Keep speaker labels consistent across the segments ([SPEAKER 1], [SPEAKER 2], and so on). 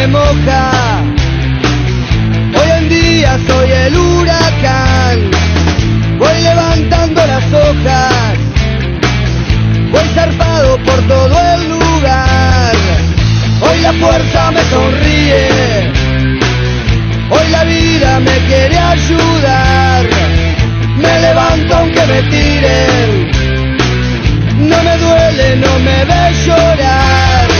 [SPEAKER 1] me moja. Hoy en día soy el huracán. Voy levantando las hojas. Voy zarpado por todo el lugar. Hoy la fuerza me sonríe. Hoy la vida me quiere ayudar. Me levanto aunque me tiren. No me duele, no me ve llorar.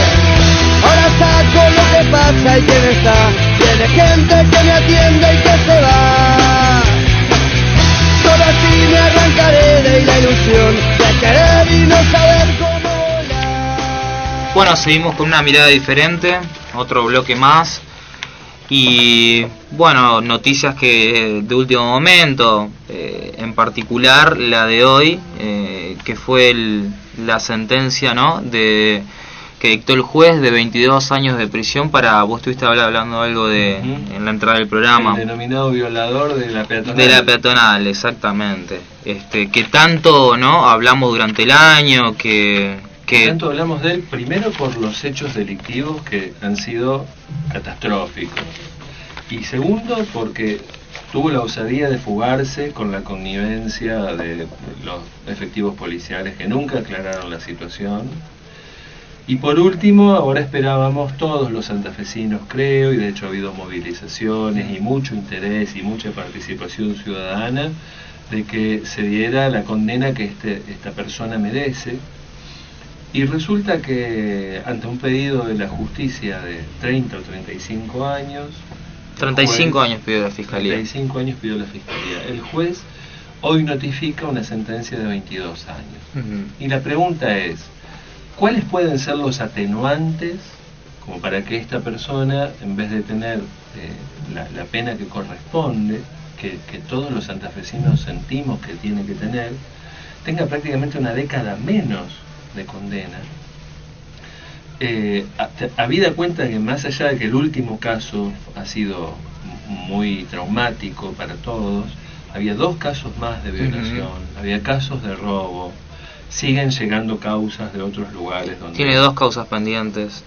[SPEAKER 1] Ahora saco lo que pasa y quién está. Tiene gente que me atiende y que se va. Solo así me arrancaré de la ilusión de querer y no saber cómo volar.
[SPEAKER 2] Bueno, seguimos con una mirada diferente, otro bloque más. Y bueno, noticias que de último momento, eh, en particular la de hoy, eh, que fue el- la sentencia ¿no? de que dictó el juez de 22 años de prisión para, vos estuviste habla- hablando algo de en la entrada del programa.
[SPEAKER 3] El denominado violador de la peatonal.
[SPEAKER 2] De la peatonal, exactamente. Este, que tanto no hablamos durante el año, que, que
[SPEAKER 3] Tanto hablamos de él primero por los hechos delictivos que han sido catastróficos. Y segundo porque tuvo la osadía de fugarse con la connivencia de los efectivos policiales que nunca aclararon la situación. Y por último, ahora esperábamos todos los santafesinos, creo, y de hecho ha habido movilizaciones y mucho interés y mucha participación ciudadana de que se diera la condena que este, esta persona merece. Y resulta que ante un pedido de la justicia de 30 o 35 años,
[SPEAKER 2] 35
[SPEAKER 3] juez-
[SPEAKER 2] años pidió la fiscalía.
[SPEAKER 3] 35 años pidió la fiscalía. El juez hoy notifica una sentencia de 22 años. Y la pregunta es, ¿cuáles pueden ser los atenuantes como para que esta persona, en vez de tener eh, la, la pena que corresponde, que, que todos los santafesinos sentimos que tiene que tener, tenga prácticamente una década menos de condena? Eh, habida cuenta que más allá de que el último caso ha sido muy traumático para todos, había dos casos más de violación, había casos de robo, siguen llegando causas de otros lugares donde...
[SPEAKER 2] Tiene dos causas pendientes.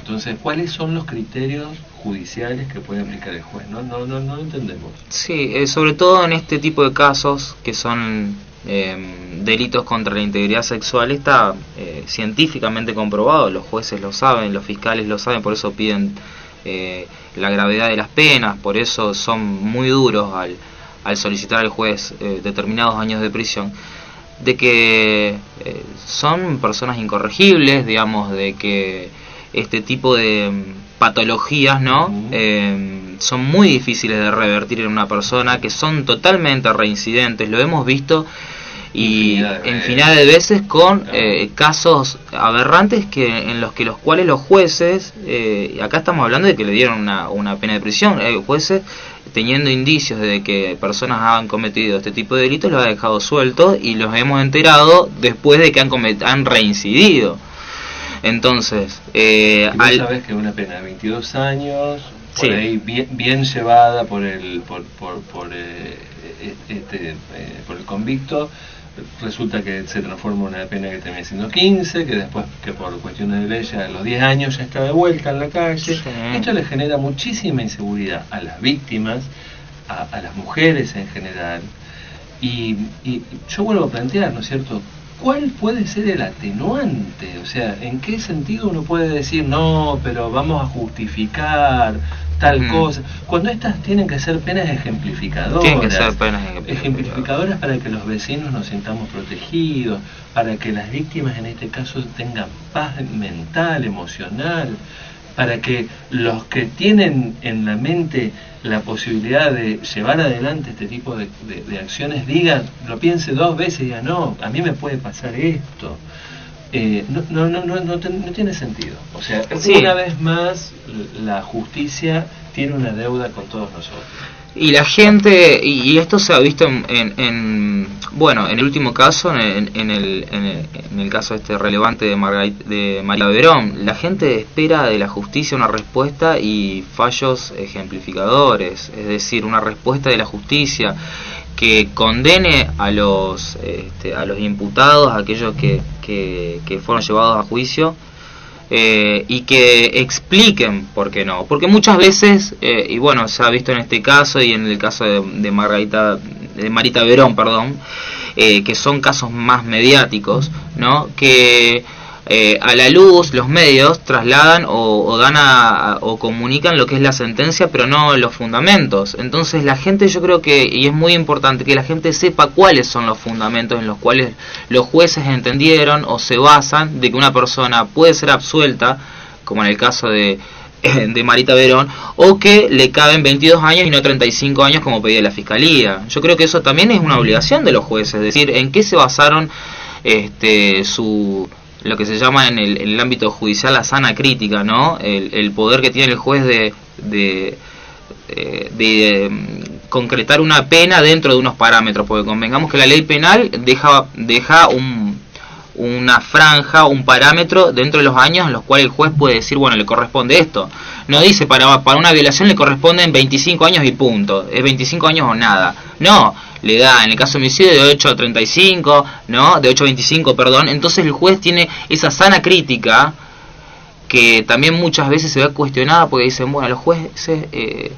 [SPEAKER 3] Entonces, ¿cuáles son los criterios judiciales que puede aplicar el juez? No, no, no, no lo entendemos.
[SPEAKER 2] Sí, eh, sobre todo en este tipo de casos que son eh, delitos contra la integridad sexual, está eh, científicamente comprobado, los jueces lo saben, los fiscales lo saben, por eso piden eh, la gravedad de las penas, por eso son muy duros al, al solicitar al juez eh, determinados años de prisión de que eh, son personas incorregibles, digamos, de que este tipo de mm, patologías, ¿no? Eh, son muy difíciles de revertir en una persona, que son totalmente reincidentes, lo hemos visto y
[SPEAKER 3] Infinidad de
[SPEAKER 2] veces con eh, casos aberrantes que en los que los cuales los jueces, eh, acá estamos hablando de que le dieron una, una pena de prisión, eh, jueces teniendo indicios de que personas han cometido este tipo de delitos los ha dejado sueltos y los hemos enterado después de que han, comet- han reincidido. Entonces, eh, al-
[SPEAKER 3] sabés que una pena de 22 años, por
[SPEAKER 2] Sí.
[SPEAKER 3] ahí bien, bien llevada por el, por, por, por, eh, este, eh, por el convicto, resulta que se transforma en una pena que termina siendo 15, que después, que por cuestiones de ley ya a los 10 años ya está de vuelta en la calle.
[SPEAKER 2] Sí.
[SPEAKER 3] Esto le genera muchísima inseguridad a las víctimas, a, a las mujeres en general. Y, y yo vuelvo a plantear, ¿no es cierto? ¿Cuál puede ser el atenuante? O sea, ¿en qué sentido uno puede decir, no, pero vamos a justificar tal
[SPEAKER 2] Mm.
[SPEAKER 3] cosa? Cuando estas tienen que ser penas ejemplificadoras.
[SPEAKER 2] Tienen que ser penas ejemplificadoras.
[SPEAKER 3] Ejemplificadoras para que los vecinos nos sintamos protegidos, para que las víctimas en este caso tengan paz mental, emocional, para que los que tienen en la mente la posibilidad de llevar adelante este tipo de, de- de acciones digan, lo piense dos veces y digan, no, a mí me puede pasar esto. Eh, no, no, no, no, no, ten- no tiene sentido. O sea,
[SPEAKER 2] Sí.
[SPEAKER 3] una vez más la justicia tiene una deuda con todos nosotros.
[SPEAKER 2] Y la gente, y, esto se ha visto en, en- en- bueno, en el último caso, en, en el, el, en el caso este relevante de, Margarit- de María Verón, la gente espera de la justicia una respuesta y fallos ejemplificadores, es decir, una respuesta de la justicia que condene a los, este, a los imputados, a aquellos que, que, que fueron llevados a juicio,
[SPEAKER 4] eh, y que expliquen por qué no. Porque muchas veces, eh, y bueno, se ha visto en este caso y en el caso de, de Margarita, de Marita Verón, perdón, eh, que son casos más mediáticos, ¿no? Que eh, a la luz los medios trasladan o, dan a, o comunican lo que es la sentencia pero no los fundamentos entonces la gente yo creo que y es muy importante que la gente sepa cuáles son los fundamentos en los cuales los jueces entendieron o se basan de que una persona puede ser absuelta como en el caso de de Marita Verón, o que le caben 22 años y no 35 años como pedía la Fiscalía. Yo creo que eso también es una obligación de los jueces, es decir, en qué se basaron este, su, lo que se llama en el, en el ámbito judicial la sana crítica, ¿no? El, el poder que tiene el juez de, de, eh, de, mm, concretar una pena dentro de unos parámetros, porque convengamos que la ley penal deja, deja un, una franja, un parámetro dentro de los años en los cuales el juez puede decir, bueno, le corresponde esto. No dice, para, para una violación le corresponden 25 años y punto, es 25 años o nada. No, le da, en el caso de homicidio, de 8 a 35, ¿no? De 8 a 25, perdón. Entonces el juez tiene esa sana crítica que también muchas veces se ve cuestionada porque dicen, bueno, los jueces eh,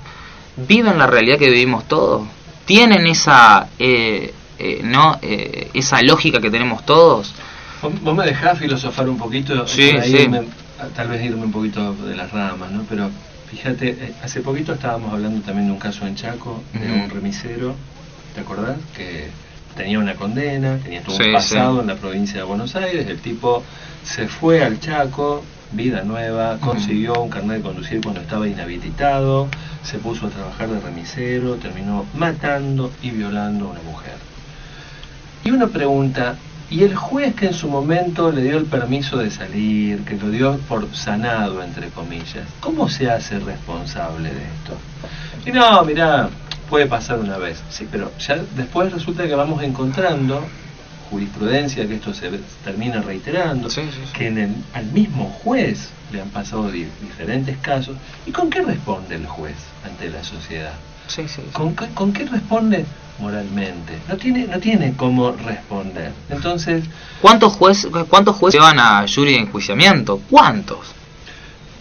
[SPEAKER 4] viven la realidad que vivimos todos. Tienen esa, eh, eh, ¿no? Eh, esa lógica que tenemos todos.
[SPEAKER 3] Vos me dejás filosofar un poquito,
[SPEAKER 4] Sí,
[SPEAKER 3] por ahí
[SPEAKER 4] sí.
[SPEAKER 3] me- tal vez irme un poquito de las ramas, ¿no? Pero fíjate, eh, hace poquito estábamos hablando también de un caso en Chaco, de un remisero, ¿te acordás? Que tenía una condena, tenía todo
[SPEAKER 4] Sí,
[SPEAKER 3] un pasado
[SPEAKER 4] sí.
[SPEAKER 3] en la provincia de Buenos Aires, el tipo se fue al Chaco, vida nueva, consiguió un carnet de conducir cuando estaba inhabilitado, se puso a trabajar de remisero, terminó matando y violando a una mujer. Y uno pregunta, ¿y el juez que en su momento le dio el permiso de salir, que lo dio por sanado, entre comillas, ¿cómo se hace responsable de esto? Y no, mirá, puede pasar una vez, sí, pero ya después resulta que vamos encontrando jurisprudencia, que esto se termina reiterando,
[SPEAKER 4] Sí, sí, sí.
[SPEAKER 3] que en el- al mismo juez le han pasado di- diferentes casos. ¿Y con qué responde el juez ante la sociedad?
[SPEAKER 4] Sí, sí, sí.
[SPEAKER 3] ¿Con qué, con qué responde moralmente? No tiene, no tiene cómo responder. Entonces,
[SPEAKER 4] ¿Cuántos jueces cuántos jueces llevan a jury de enjuiciamiento? ¿Cuántos?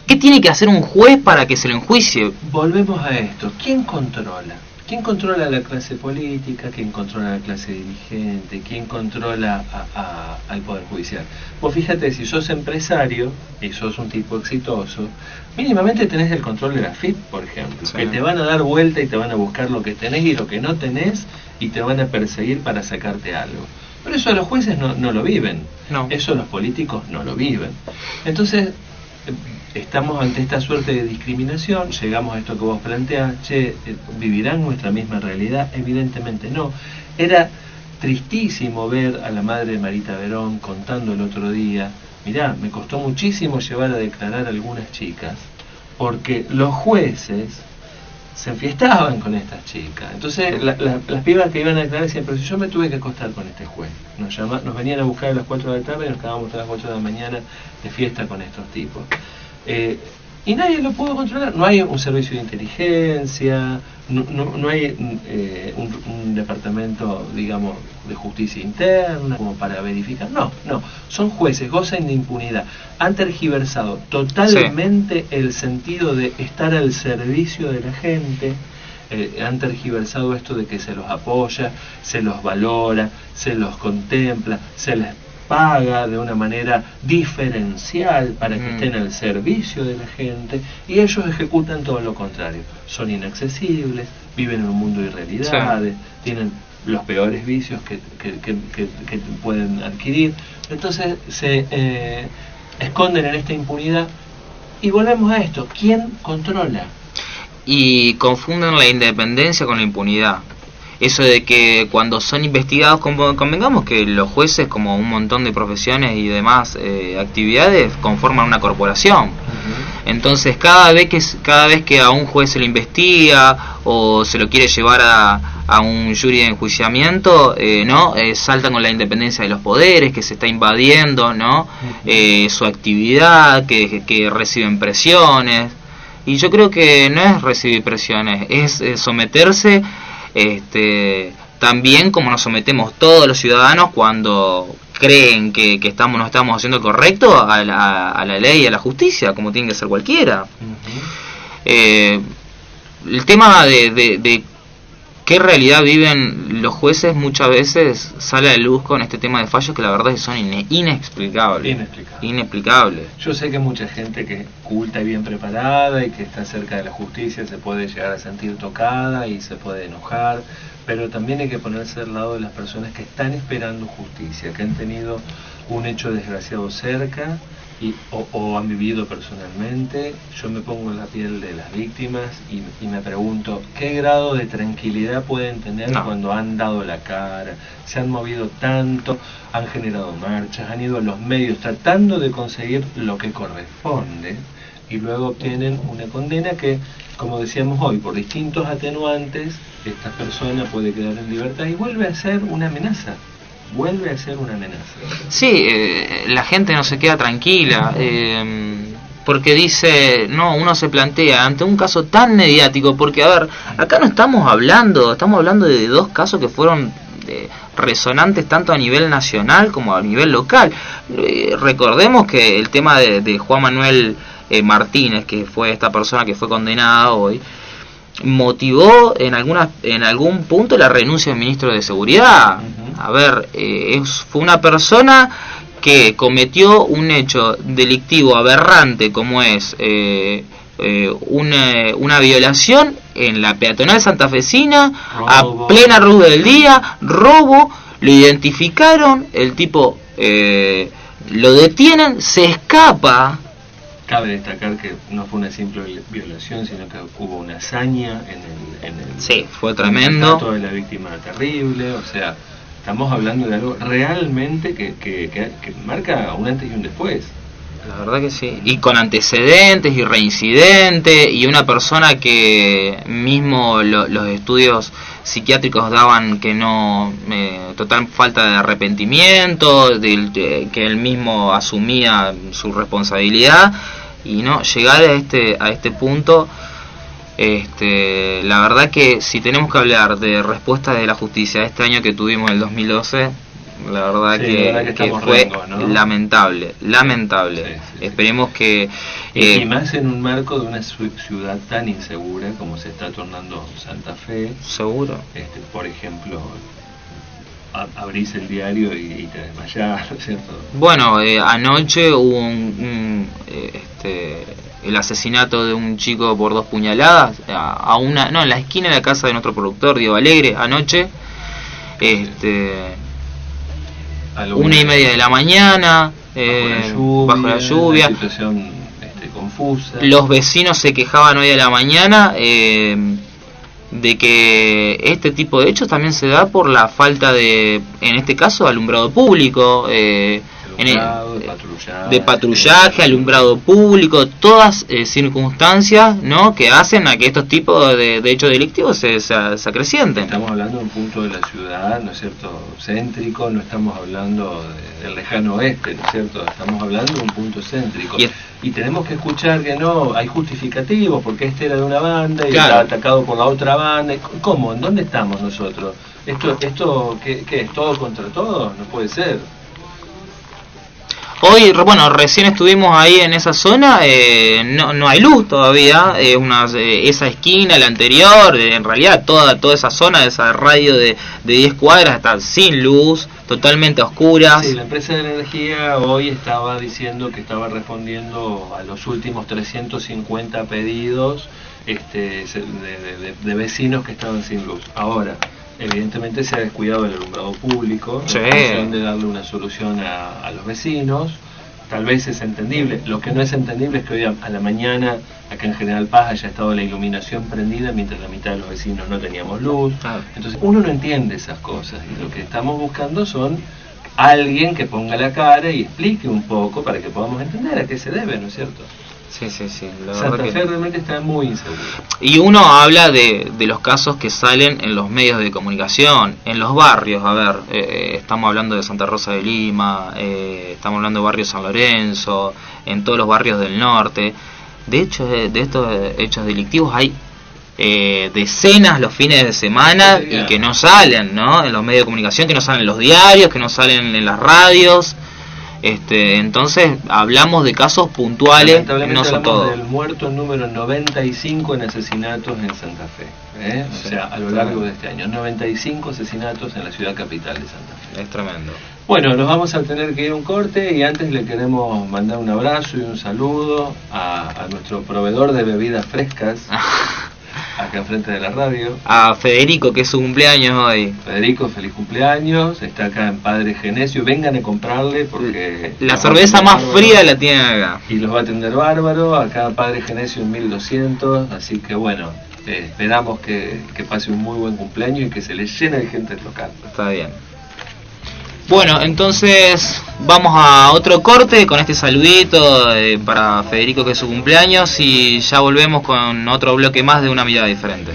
[SPEAKER 4] ¿Qué tiene que hacer un juez para que se lo enjuicie?
[SPEAKER 3] volvemos a esto. ¿Quién controla? ¿Quién controla la clase política? ¿Quién controla la clase dirigente? ¿Quién controla a- a- al Poder Judicial? Vos fíjate, si sos empresario y sos un tipo exitoso, mínimamente tenés el control de la FIP, por ejemplo,
[SPEAKER 4] Sí.
[SPEAKER 3] que te van a dar vuelta y te van a buscar lo que tenés y lo que no tenés y te van a perseguir para sacarte algo. Pero eso los jueces no, no lo viven.
[SPEAKER 4] No.
[SPEAKER 3] Eso los políticos no lo viven. Entonces, estamos ante esta suerte de discriminación, llegamos a esto que vos planteás, che, eh, ¿vivirán nuestra misma realidad? Evidentemente no. Era tristísimo ver a la madre de Marita Verón contando el otro día, mirá, me costó muchísimo llevar a declarar a algunas chicas, porque los jueces se enfiestaban con estas chicas. Entonces la- la- las pibas que iban a declarar decían, pero si yo me tuve que acostar con este juez. Nos, llama, nos venían a buscar a las 4 de la tarde y nos quedábamos hasta las 8 de la mañana de fiesta con estos tipos. Eh, y nadie lo pudo controlar. No hay un servicio de inteligencia, no, no- no hay eh, un, un departamento, digamos, de justicia interna como para verificar. No, no. Son jueces, gozan de impunidad. Han tergiversado totalmente el sentido de estar al servicio de la gente. Eh, han tergiversado esto de que se los apoya, se los valora, se los contempla, se les paga de una manera diferencial para que
[SPEAKER 4] Mm.
[SPEAKER 3] estén al servicio de la gente y ellos ejecutan todo lo contrario. Son inaccesibles, viven en un mundo de irrealidades, tienen los peores vicios que, que- que- que- que pueden adquirir. Entonces se eh, esconden en esta impunidad y volvemos a esto. ¿Quién controla?
[SPEAKER 4] y confunden la independencia con la impunidad. Eso de que cuando son investigados, convengamos que los jueces, como un montón de profesiones y demás eh, actividades, conforman una corporación. Entonces, cada vez que cada vez que a un juez se le investiga o se lo quiere llevar a, a un jury de enjuiciamiento, eh, no, Eh, saltan con la independencia de los poderes, que se está invadiendo, no, Eh, su actividad, que, que reciben presiones. Y yo creo que no es recibir presiones, es eh, someterse este, también como nos sometemos todos los ciudadanos cuando
[SPEAKER 2] creen que, que estamos no estamos haciendo correcto a la, a la ley y a la justicia, como tiene que ser cualquiera. Eh, el tema de, de, qué realidad viven los jueces muchas veces sale a luz con este tema de fallos que la verdad son inexplicables. Inexplicables.
[SPEAKER 3] Yo sé que mucha gente que culta y bien preparada y que está cerca de la justicia se puede llegar a sentir tocada y se puede enojar, pero también hay que ponerse al lado de las personas que están esperando justicia, que han tenido un hecho desgraciado cerca o, han vivido personalmente, yo me pongo en la piel de las víctimas y, me pregunto qué grado de tranquilidad pueden tener cuando han dado la cara, se han movido tanto, han generado marchas, han ido a los medios tratando de conseguir lo que corresponde y luego obtienen una condena que, como decíamos hoy, por distintos atenuantes, esta persona puede quedar en libertad y vuelve a ser una amenaza vuelve a ser una amenaza.
[SPEAKER 2] Sí, eh, la gente no se queda tranquila. Eh, porque dice, no, uno se plantea ante un caso tan mediático, porque a ver, acá no estamos hablando, estamos hablando de dos casos que fueron eh, resonantes tanto a nivel nacional como a nivel local. recordemos que el tema de, de Juan Manuel Martínez, que fue esta persona que fue condenada hoy, motivó en alguna en algún punto la renuncia del ministro de seguridad a ver eh, fue una persona que cometió un hecho delictivo aberrante como es eh, eh, una, una, violación en la peatonal santafesina a plena luz del día robo lo identificaron el tipo lo detienen se escapa
[SPEAKER 3] Cabe destacar que no fue una simple violación, sino que hubo una hazaña en el, en el
[SPEAKER 2] sí, fue tremendo.
[SPEAKER 3] de la víctima terrible, o sea, estamos hablando de algo realmente que, que, que, marca un antes y un después.
[SPEAKER 2] La verdad que sí. Y con antecedentes y reincidentes y una persona que mismo los estudios psiquiátricos daban que no, eh, total falta de arrepentimiento, del, que él mismo asumía su responsabilidad y no llegar a este a este punto este la verdad que si tenemos que hablar de respuesta de la justicia este año que tuvimos el 2012 la verdad que, fue lamentable lamentable. Esperemos que
[SPEAKER 3] y, y, eh, más en un marco de una ciudad tan insegura como se está tornando Santa Fe.
[SPEAKER 2] Seguro.
[SPEAKER 3] Este por ejemplo abrís el diario y, te desmayás, ¿cierto?
[SPEAKER 2] Bueno, eh, anoche hubo un, eh, este, el asesinato de un chico por dos puñaladas a, una, no, en la esquina de la casa de nuestro productor Diego Alegre, anoche, este, una y media de la mañana, bajo la lluvia,
[SPEAKER 3] situación este, confusa.
[SPEAKER 2] Los vecinos se quejaban hoy a la mañana. Eh, de que este tipo de hechos también se da por la falta de, en este caso, alumbrado público, eh, de, patrullaje. alumbrado público, todas eh, circunstancias ¿no? que hacen a que estos tipos de, hechos delictivos se, se, acrecienten.
[SPEAKER 3] Estamos hablando de un punto de la ciudad, ¿no es cierto?, céntrico, no estamos hablando del lejano oeste, ¿no es cierto?, estamos hablando de un punto céntrico. Y, tenemos que escuchar que no, hay justificativos, porque este era de una banda y está atacado por la otra banda. ¿Cómo? ¿En dónde estamos nosotros? ¿Esto, esto ¿qué, qué es todo contra todo? No puede ser.
[SPEAKER 2] Hoy, bueno, recién estuvimos ahí en esa zona, eh, no, no hay luz todavía, eh, una, esa esquina, la anterior, eh, en realidad toda, toda esa zona, esa radio de, de 10 cuadras está sin luz, totalmente oscuras.
[SPEAKER 3] Sí, la empresa de energía hoy estaba diciendo que estaba respondiendo a los últimos 350 pedidos este, de, de vecinos que estaban sin luz. Ahora, evidentemente se ha descuidado el alumbrado público, sí. de darle una solución a, los vecinos, tal vez es entendible. Lo que no es entendible es que hoy a, la mañana, acá en General Paz, haya estado la iluminación prendida mientras la mitad de los vecinos no teníamos luz. Entonces uno no entiende esas cosas y lo que estamos buscando son alguien que ponga la cara y explique un poco para que podamos entender a qué se debe, ¿no es cierto?
[SPEAKER 2] Sí, sí, sí.
[SPEAKER 3] Santa Fe realmente está muy inseguro.
[SPEAKER 2] Y uno habla de, de, los casos que salen en los medios de comunicación, en los barrios. A ver, eh, eh, estamos hablando de Santa Rosa de Lima, eh, estamos hablando de barrio San Lorenzo, en todos los barrios del norte. De hecho, de, estos hechos delictivos hay eh, decenas los fines de semana y que no salen, ¿no? En los medios de comunicación, que no salen en los diarios, que no salen en las radios. Este, entonces hablamos de casos puntuales, no son todos.
[SPEAKER 3] del muerto número 95 en asesinatos en Santa Fe, ¿eh? o sea, a lo largo de este año, 95 asesinatos en la ciudad capital de Santa Fe.
[SPEAKER 2] Es tremendo.
[SPEAKER 3] Bueno, nos vamos a tener que ir a un corte y antes le queremos mandar un abrazo y un saludo a, a nuestro proveedor de bebidas frescas. acá enfrente de la radio.
[SPEAKER 2] A Federico, que es su cumpleaños hoy.
[SPEAKER 3] Federico, feliz cumpleaños. Está acá en Padre Genesio. Vengan a comprarle porque...
[SPEAKER 2] La cerveza más fría la tienen acá.
[SPEAKER 3] Y los va a atender bárbaro. Acá Padre Genesio en 1200. Así que bueno, eh, esperamos que, que pase un muy buen cumpleaños y que se le llene de gente local.
[SPEAKER 2] Está bien. Bueno, entonces vamos a otro corte con este saludito eh, para Federico que es su cumpleaños y ya volvemos con otro bloque más de una mirada diferente.